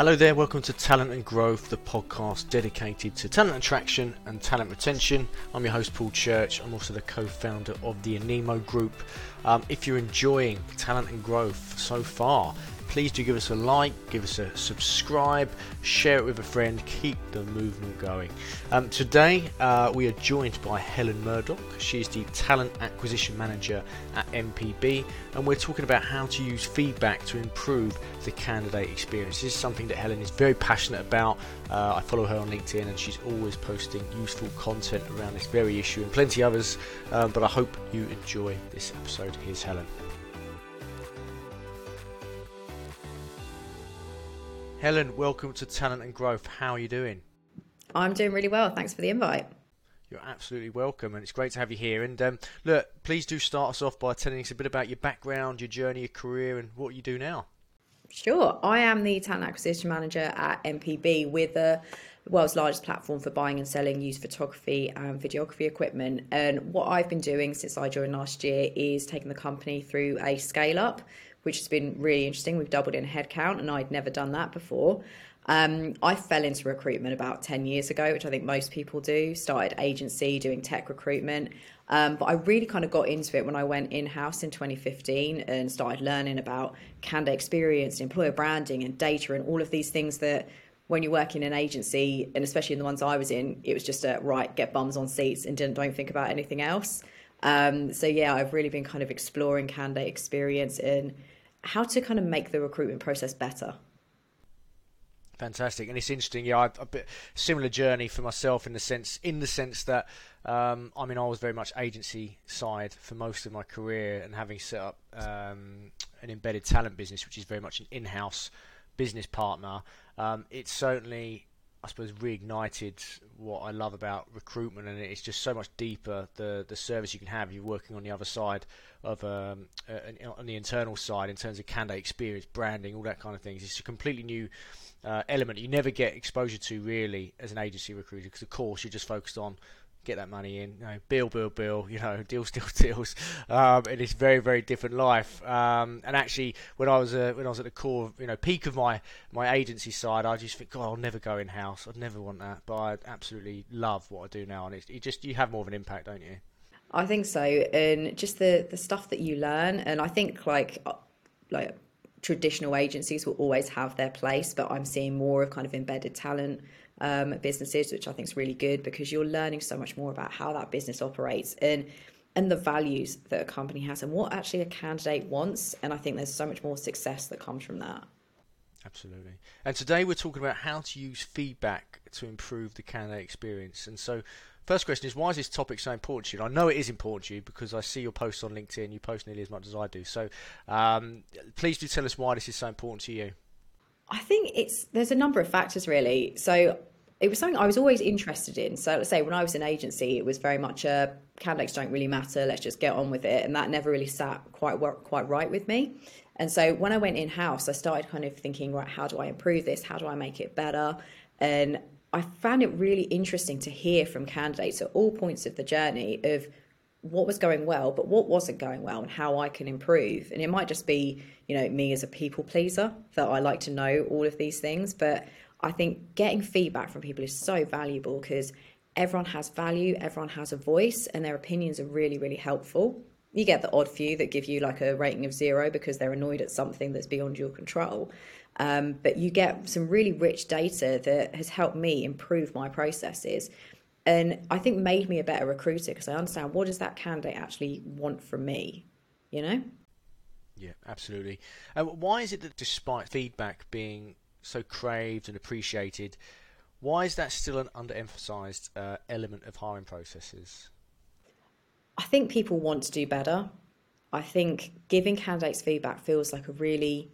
Hello there, welcome to Talent and Growth, the podcast dedicated to talent attraction and talent retention. I'm your host, Paul Church. I'm also the co founder of the Anemo Group. Um, if you're enjoying talent and growth so far, please do give us a like, give us a subscribe, share it with a friend, keep the movement going. Um, today uh, we are joined by Helen Murdoch. She's the Talent Acquisition Manager at MPB, and we're talking about how to use feedback to improve the candidate experience. This is something that Helen is very passionate about. Uh, I follow her on LinkedIn, and she's always posting useful content around this very issue and plenty others. Um, but I hope you enjoy this episode. Here's Helen. Helen, welcome to Talent and Growth. How are you doing? I'm doing really well. Thanks for the invite. You're absolutely welcome, and it's great to have you here. And um, look, please do start us off by telling us a bit about your background, your journey, your career, and what you do now. Sure. I am the talent acquisition manager at MPB with the world's largest platform for buying and selling used photography and videography equipment. And what I've been doing since I joined last year is taking the company through a scale up which has been really interesting. We've doubled in headcount, and I'd never done that before. Um, I fell into recruitment about 10 years ago, which I think most people do. Started agency doing tech recruitment. Um, but I really kind of got into it when I went in house in 2015 and started learning about candidate experience, employer branding, and data, and all of these things that when you work in an agency, and especially in the ones I was in, it was just a right, get bums on seats and don't think about anything else. Um, so yeah, I've really been kind of exploring candidate experience and how to kind of make the recruitment process better. Fantastic, and it's interesting. Yeah, I've a bit similar journey for myself in the sense in the sense that um, I mean I was very much agency side for most of my career, and having set up um, an embedded talent business, which is very much an in-house business partner. Um, it's certainly I suppose reignited what I love about recruitment, and it's just so much deeper the the service you can have. You're working on the other side of um, uh, on the internal side in terms of candidate experience, branding, all that kind of things. It's a completely new uh, element you never get exposure to really as an agency recruiter because of course you're just focused on get that money in. You know, bill, bill, bill. You know, deals, deals, deals. Um, and it's very, very different life. Um, and actually, when I was uh, when I was at the core, of, you know, peak of my my agency side, I just think, God, I'll never go in house. I'd never want that. But I absolutely love what I do now, and it's it just you have more of an impact, don't you? I think so, and just the the stuff that you learn, and I think like uh, like traditional agencies will always have their place, but I'm seeing more of kind of embedded talent um, businesses, which I think is really good because you're learning so much more about how that business operates and and the values that a company has and what actually a candidate wants. And I think there's so much more success that comes from that. Absolutely. And today we're talking about how to use feedback to improve the candidate experience. And so, first question is why is this topic so important to you? I know it is important to you because I see your posts on LinkedIn. You post nearly as much as I do. So, um, please do tell us why this is so important to you. I think it's there's a number of factors really. So it was something I was always interested in. So let's say when I was in agency, it was very much a candidates don't really matter. Let's just get on with it, and that never really sat quite quite right with me. And so when I went in house, I started kind of thinking, right, how do I improve this? How do I make it better? And I found it really interesting to hear from candidates at all points of the journey of what was going well, but what wasn't going well, and how I can improve. And it might just be, you know, me as a people pleaser that I like to know all of these things, but I think getting feedback from people is so valuable because everyone has value, everyone has a voice, and their opinions are really, really helpful. You get the odd few that give you like a rating of zero because they're annoyed at something that's beyond your control. Um, but you get some really rich data that has helped me improve my processes and I think made me a better recruiter because I understand what does that candidate actually want from me, you know? Yeah, absolutely. Uh, why is it that despite feedback being so craved and appreciated. Why is that still an underemphasized uh, element of hiring processes? I think people want to do better. I think giving candidates feedback feels like a really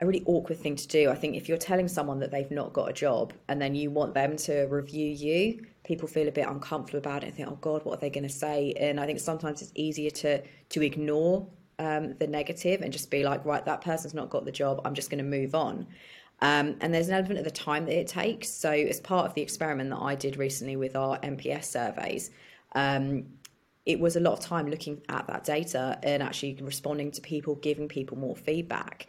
a really awkward thing to do. I think if you're telling someone that they've not got a job and then you want them to review you, people feel a bit uncomfortable about it and think, "Oh God, what are they going to say?" And I think sometimes it's easier to to ignore um, the negative and just be like, "Right, that person's not got the job. I'm just going to move on." Um, and there's an element of the time that it takes. So, as part of the experiment that I did recently with our NPS surveys, um, it was a lot of time looking at that data and actually responding to people, giving people more feedback.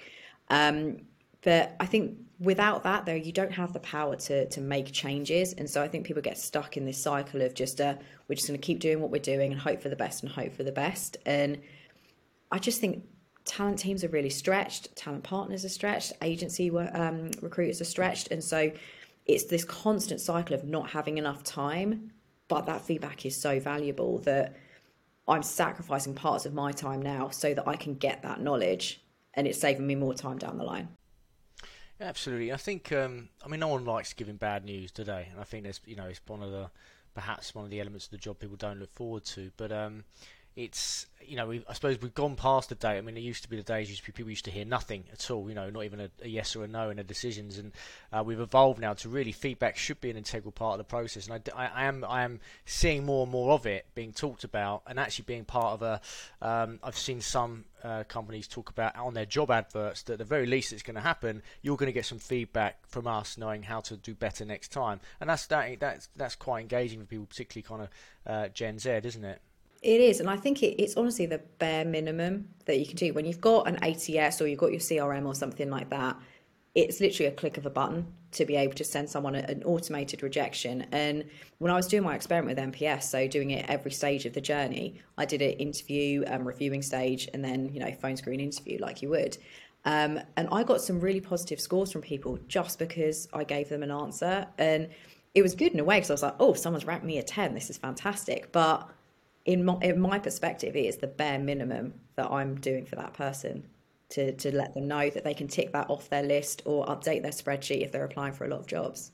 Um, But I think without that, though, you don't have the power to to make changes, and so I think people get stuck in this cycle of just uh, we're just going to keep doing what we're doing and hope for the best and hope for the best. And I just think talent teams are really stretched, talent partners are stretched, agency um, recruiters are stretched, and so it's this constant cycle of not having enough time. But that feedback is so valuable that I'm sacrificing parts of my time now so that I can get that knowledge, and it's saving me more time down the line. Absolutely, I think. Um, I mean, no one likes giving bad news today, and I think there's, you know, it's one of the perhaps one of the elements of the job people don't look forward to. But um, it's you know I suppose we've gone past the day. I mean, it used to be the days used to be people used to hear nothing at all. You know, not even a, a yes or a no in their decisions, and uh, we've evolved now to really feedback should be an integral part of the process. And I, I, am I am seeing more and more of it being talked about, and actually being part of a. Um, I've seen some uh, companies talk about on their job adverts that the very least it's going to happen, you're going to get some feedback from us, knowing how to do better next time, and that's that, that's that's quite engaging for people, particularly kind of uh, Gen Z, isn't it? It is, and I think it, it's honestly the bare minimum that you can do when you've got an ATS or you've got your CRM or something like that. It's literally a click of a button to be able to send someone an automated rejection. And when I was doing my experiment with NPS, so doing it every stage of the journey, I did an interview, um, reviewing stage, and then you know phone screen interview like you would. Um, and I got some really positive scores from people just because I gave them an answer, and it was good in a way because I was like, oh, someone's ranked me a ten. This is fantastic, but in my, in my perspective, it is the bare minimum that I'm doing for that person to, to let them know that they can tick that off their list or update their spreadsheet if they're applying for a lot of jobs.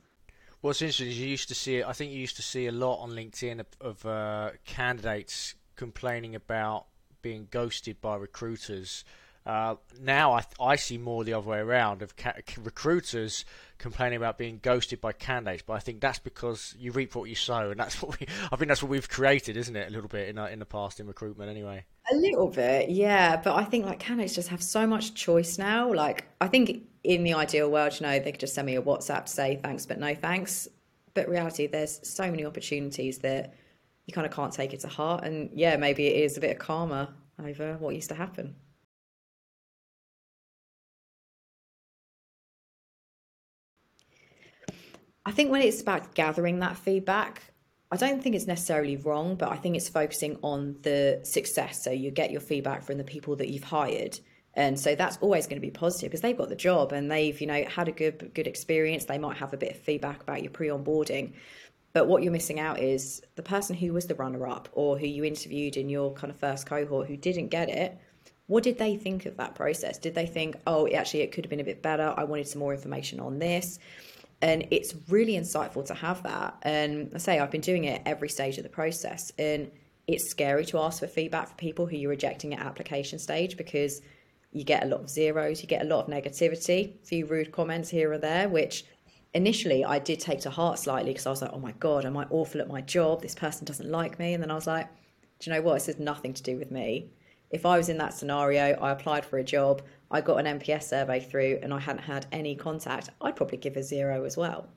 What's interesting is you used to see, I think you used to see a lot on LinkedIn of, of uh, candidates complaining about being ghosted by recruiters uh, now I, I see more the other way around of ca- recruiters complaining about being ghosted by candidates, but I think that's because you reap what you sow, and that's what we. I think that's what we've created, isn't it? A little bit in in the past in recruitment, anyway. A little bit, yeah. But I think like candidates just have so much choice now. Like I think in the ideal world, you know, they could just send me a WhatsApp to say thanks, but no thanks. But reality, there's so many opportunities that you kind of can't take it to heart, and yeah, maybe it is a bit of karma over what used to happen. I think when it's about gathering that feedback, I don't think it's necessarily wrong, but I think it's focusing on the success. So you get your feedback from the people that you've hired. And so that's always going to be positive because they've got the job and they've, you know, had a good good experience. They might have a bit of feedback about your pre-onboarding. But what you're missing out is the person who was the runner-up or who you interviewed in your kind of first cohort who didn't get it. What did they think of that process? Did they think, oh, actually, it could have been a bit better. I wanted some more information on this and it's really insightful to have that. And I say I've been doing it every stage of the process, and it's scary to ask for feedback for people who you're rejecting at application stage because you get a lot of zeros, you get a lot of negativity, a few rude comments here or there, which initially I did take to heart slightly because I was like, oh my God, am I awful at my job? This person doesn't like me. And then I was like, do you know what? This has nothing to do with me. If I was in that scenario, I applied for a job, I got an NPS survey through and I hadn't had any contact, I'd probably give a zero as well.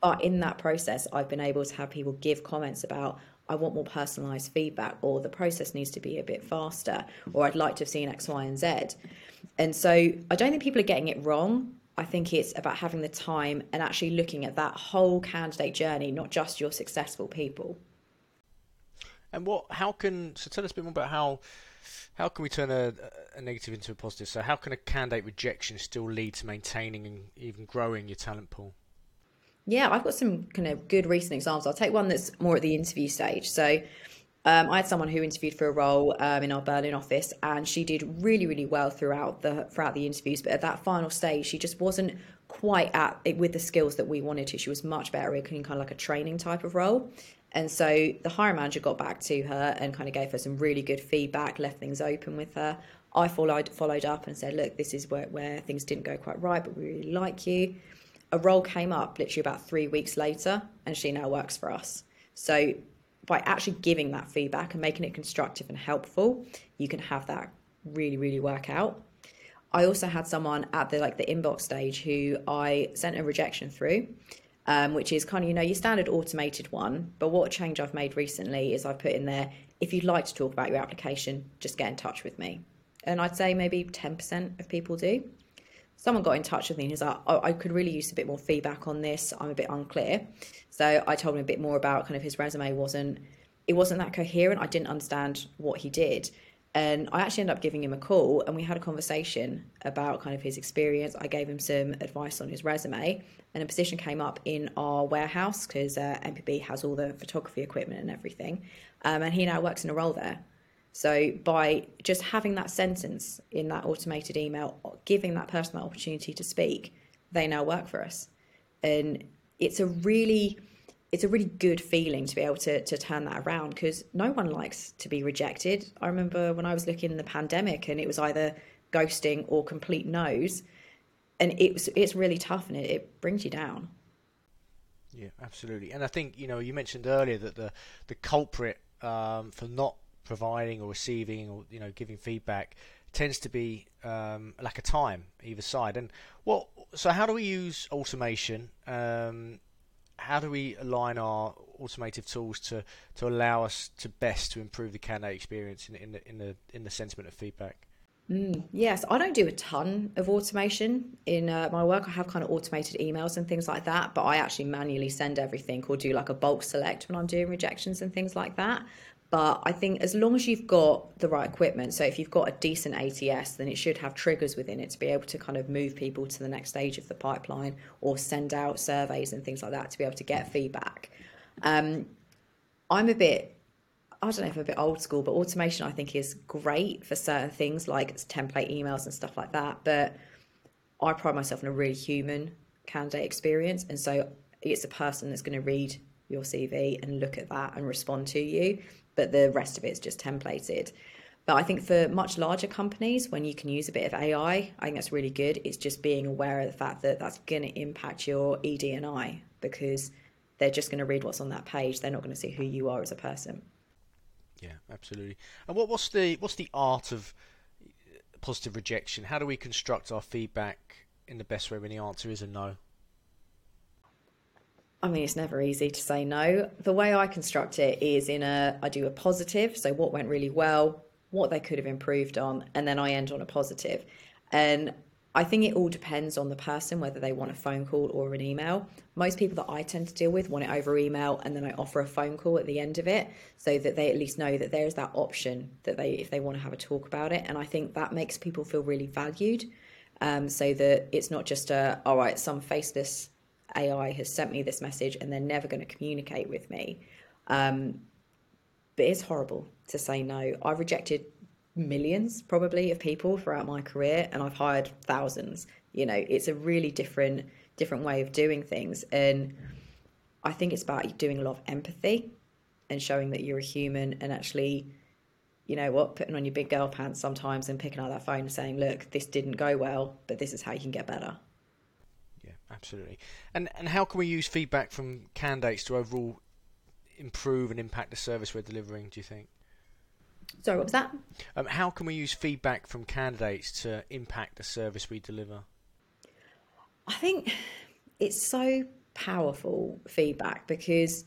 But in that process, I've been able to have people give comments about, I want more personalised feedback, or the process needs to be a bit faster, or I'd like to have seen X, Y, and Z. And so I don't think people are getting it wrong. I think it's about having the time and actually looking at that whole candidate journey, not just your successful people. And what? How can? So tell us a bit more about how how can we turn a, a, negative into a positive? So, how can a candidate rejection still lead to maintaining and even growing your talent pool? Yeah, I've got some kind of good recent examples. I'll take one that's more at the interview stage. So, um, I had someone who interviewed for a role um, in our Berlin office, and she did really, really well throughout the throughout the interviews. But at that final stage, she just wasn't quite at it with the skills that we wanted to. She was much better in kind of like a training type of role, and so the hiring manager got back to her and kind of gave her some really good feedback, left things open with her. I followed followed up and said, look, this is where, where things didn't go quite right, but we really like you. A role came up literally about three weeks later, and she now works for us. So by actually giving that feedback and making it constructive and helpful, you can have that really, really work out. I also had someone at the like the inbox stage who I sent a rejection through um, which is kind of, you know, your standard automated one. But what change I've made recently is I've put in there, if you'd like to talk about your application, just get in touch with me. And I'd say maybe 10% of people do. someone got in touch with me and he's like, oh, I could really use a bit more feedback on this. I'm a bit unclear. So I told him a bit more about kind of his resume wasn't it wasn't that coherent. I didn't understand what he did. And I actually ended up giving him a call and we had a conversation about kind of his experience. I gave him some advice on his resume and a position came up in our warehouse because uh, MPB has all the photography equipment and everything. Um, and he now works in a role there. So by just having that sentence in that automated email, giving that person that opportunity to speak, they now work for us. And it's a really it's a really good feeling to be able to to turn that around because no one likes to be rejected. I remember when I was looking in the pandemic and it was either ghosting or complete no's, and it was it's really tough and it, it brings you down. Yeah, absolutely. And I think you know you mentioned earlier that the the culprit um, for not providing or receiving or you know giving feedback tends to be um, lack of time either side. And what so how do we use automation? Um, how do we align our automated tools to, to allow us to best to improve the candidate experience in, in the in the in the sentiment of feedback? Mm, yes, I don't do a ton of automation in uh, my work. I have kind of automated emails and things like that, but I actually manually send everything or do like a bulk select when I'm doing rejections and things like that. But I think as long as you've got the right equipment, so if you've got a decent ATS, then it should have triggers within it to be able to kind of move people to the next stage of the pipeline or send out surveys and things like that to be able to get feedback. Um, I'm a bit, I don't know if I'm a bit old school, but automation I think is great for certain things like template emails and stuff like that. But I pride myself in a really human candidate experience. And so it's a person that's going to read your CV and look at that and respond to you but the rest of it is just templated. But I think for much larger companies, when you can use a bit of AI, I think that's really good. It's just being aware of the fact that that's going to impact your ED and I because they're just going to read what's on that page. They're not going to see who you are as a person. Yeah, absolutely. And what, what's the what's the art of uh, positive rejection? How do we construct our feedback in the best way when the answer is a no? I mean, it's never easy to say no. The way I construct it is in a, I do a positive, so what went really well, what they could have improved on, and then I end on a positive. And I think it all depends on the person, whether they want a phone call or an email. Most people that I tend to deal with want it over email, and then I offer a phone call at the end of it so that they at least know that there's that option that they, if they want to have a talk about it. And I think that makes people feel really valued. Um, so that it's not just a, all right, some faceless AI has sent me this message and they're never going to communicate with me. Um, but it's horrible to say no. I've rejected millions probably of people throughout my career and I've hired thousands. You know, it's a really different different way of doing things and I think it's about doing a lot of empathy and showing that you're a human and actually you know what, putting on your big girl pants sometimes and picking up that phone and saying, look, this didn't go well, but this is how you can get better absolutely. And and how can we use feedback from candidates to overall improve and impact the service we're delivering? Do you think? Sorry, what was that? Um, how can we use feedback from candidates to impact the service we deliver? I think it's so powerful feedback because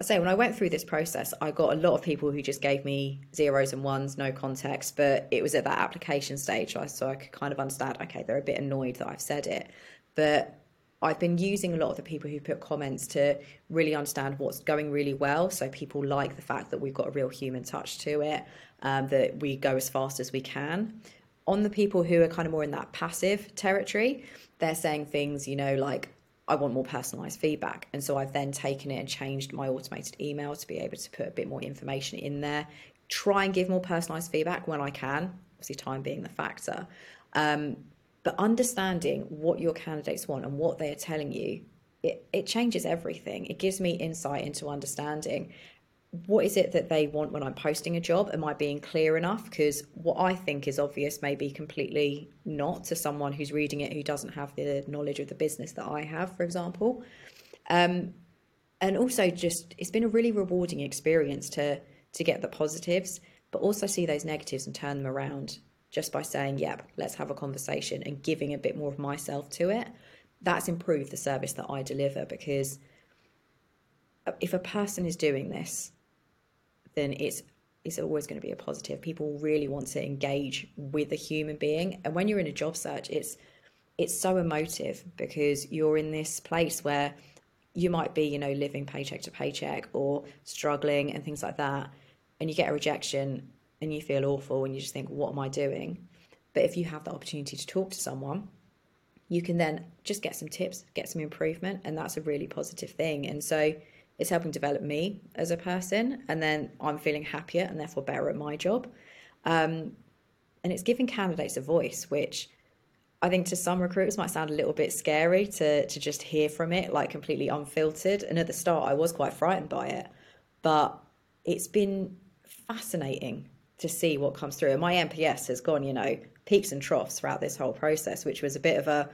I say when I went through this process, I got a lot of people who just gave me zeros and ones, no context, but it was at that application stage, so I could kind of understand. Okay, they're a bit annoyed that I've said it, but I've been using a lot of the people who put comments to really understand what's going really well. So people like the fact that we've got a real human touch to it, um, that we go as fast as we can. On the people who are kind of more in that passive territory, they're saying things, you know, like, I want more personalized feedback. And so I've then taken it and changed my automated email to be able to put a bit more information in there, try and give more personalized feedback when I can, obviously, time being the factor. Um, but understanding what your candidates want and what they are telling you, it, it changes everything. It gives me insight into understanding what is it that they want when I'm posting a job? Am I being clear enough? Because what I think is obvious may be completely not to someone who's reading it who doesn't have the knowledge of the business that I have, for example. Um, and also, just it's been a really rewarding experience to to get the positives, but also see those negatives and turn them around just by saying, yep, let's have a conversation and giving a bit more of myself to it, that's improved the service that I deliver because uh, if a person is doing this, then it's it's always going to be a positive. People really want to engage with a human being. And when you're in a job search, it's it's so emotive because you're in this place where you might be, you know, living paycheck to paycheck or struggling and things like that. And you get a rejection and you feel awful and you just think, what am I doing? But if you have the opportunity to talk to someone, you can then just get some tips, get some improvement, and that's a really positive thing. And so it's helping develop me as a person, and then I'm feeling happier and therefore better at my job. Um, and it's giving candidates a voice, which I think to some recruiters might sound a little bit scary to to just hear from it like completely unfiltered. And at the start, I was quite frightened by it, but it's been fascinating to see what comes through. And my NPS has gone, you know, peaks and troughs throughout this whole process, which was a bit of a,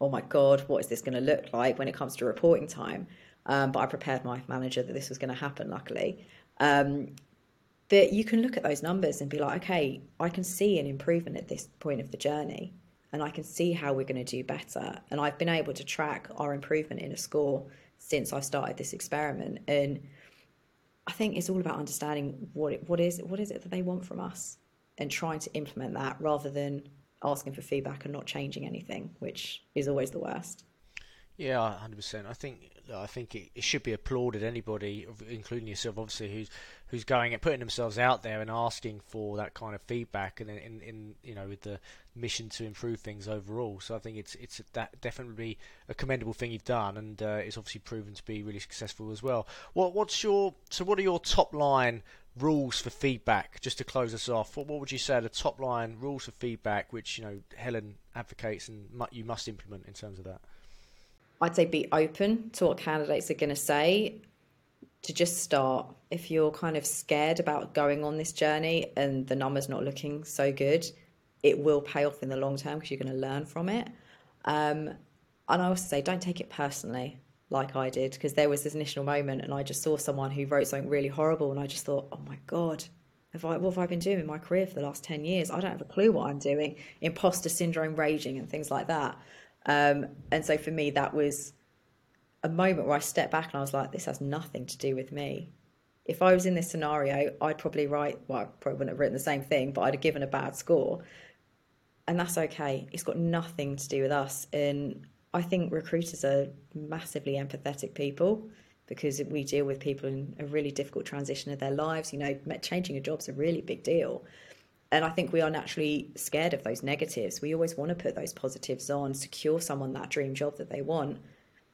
oh my God, what is this going to look like when it comes to reporting time? Um, but I prepared my manager that this was going to happen, luckily. Um, but you can look at those numbers and be like, okay, I can see an improvement at this point of the journey and I can see how we're going to do better. And I've been able to track our improvement in a score since I started this experiment. And I think it's all about understanding what it, what is what is it that they want from us and trying to implement that rather than asking for feedback and not changing anything, which is always the worst. Yeah, hundred percent. I think I think it, it, should be applauded. Anybody, including yourself, obviously, who's who's going and putting themselves out there and asking for that kind of feedback, and in, in, you know with the mission to improve things overall. So I think it's it's that definitely a commendable thing you've done, and uh, it's obviously proven to be really successful as well. What what's your so what are your top line rules for feedback? Just to close us off, what, what would you say are the top line rules for feedback, which you know Helen advocates and you must implement in terms of that? I'd say be open to what candidates are going to say. To just start, if you're kind of scared about going on this journey and the numbers not looking so good, it will pay off in the long term because you're going to learn from it. Um, and I also say, don't take it personally like I did because there was this initial moment and I just saw someone who wrote something really horrible and I just thought, oh my God, have I, what have I been doing in my career for the last 10 years? I don't have a clue what I'm doing. Imposter syndrome raging and things like that. Um, and so for me, that was a moment where I stepped back and I was like, this has nothing to do with me. If I was in this scenario, I'd probably write, well, I probably wouldn't have written the same thing, but I'd have given a bad score. And that's okay. It's got nothing to do with us. And I think recruiters are massively empathetic people because we deal with people in a really difficult transition of their lives. You know, changing a job's a really big deal and I think we are naturally scared of those negatives. We always want to put those positives on, secure someone that dream job that they want.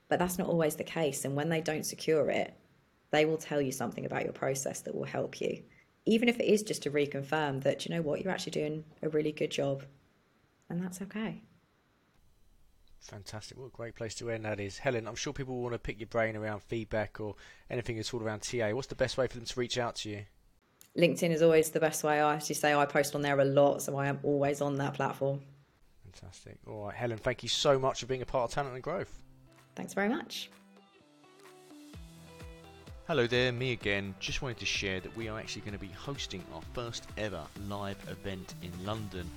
But that's not always the case. And when they don't secure it, they will tell you something about your process that will help you. Even if it is just to reconfirm that, you know what, you're actually doing a really good job. And that's okay. Fantastic. What a great place to end that is. Helen, I'm sure people want to pick your brain around feedback or anything at all around TA. What's the best way for them to reach out to you? LinkedIn is always the best way. I actually say I post on there a lot, so I am always on that platform. Fantastic. All right, Helen, thank you so much for being a part of Talent and Growth. Thanks very much. Hello there, me again. Just wanted to share that we are actually going to be hosting our first ever live event in London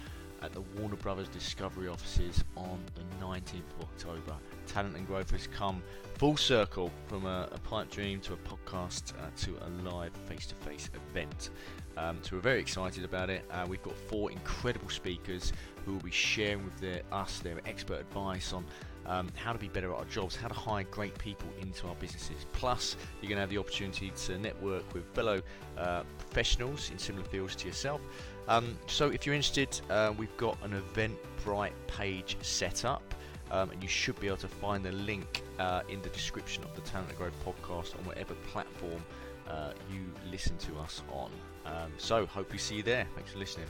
at the Warner Brothers Discovery offices on the 19th of October. Talent and Growth has come full circle from a, a pipe dream to a podcast uh, to a live face-to-face event. Um, so we're very excited about it. Uh, we've got four incredible speakers who will be sharing with their, us their expert advice on um, how to be better at our jobs, how to hire great people into our businesses. Plus, you're going to have the opportunity to network with fellow uh, professionals in similar fields to yourself. Um, so, if you're interested, uh, we've got an Eventbrite page set up. Um, and you should be able to find the link uh, in the description of the Talent and Growth podcast on whatever platform uh, you listen to us on. Um, so, hope we see you there. Thanks for listening.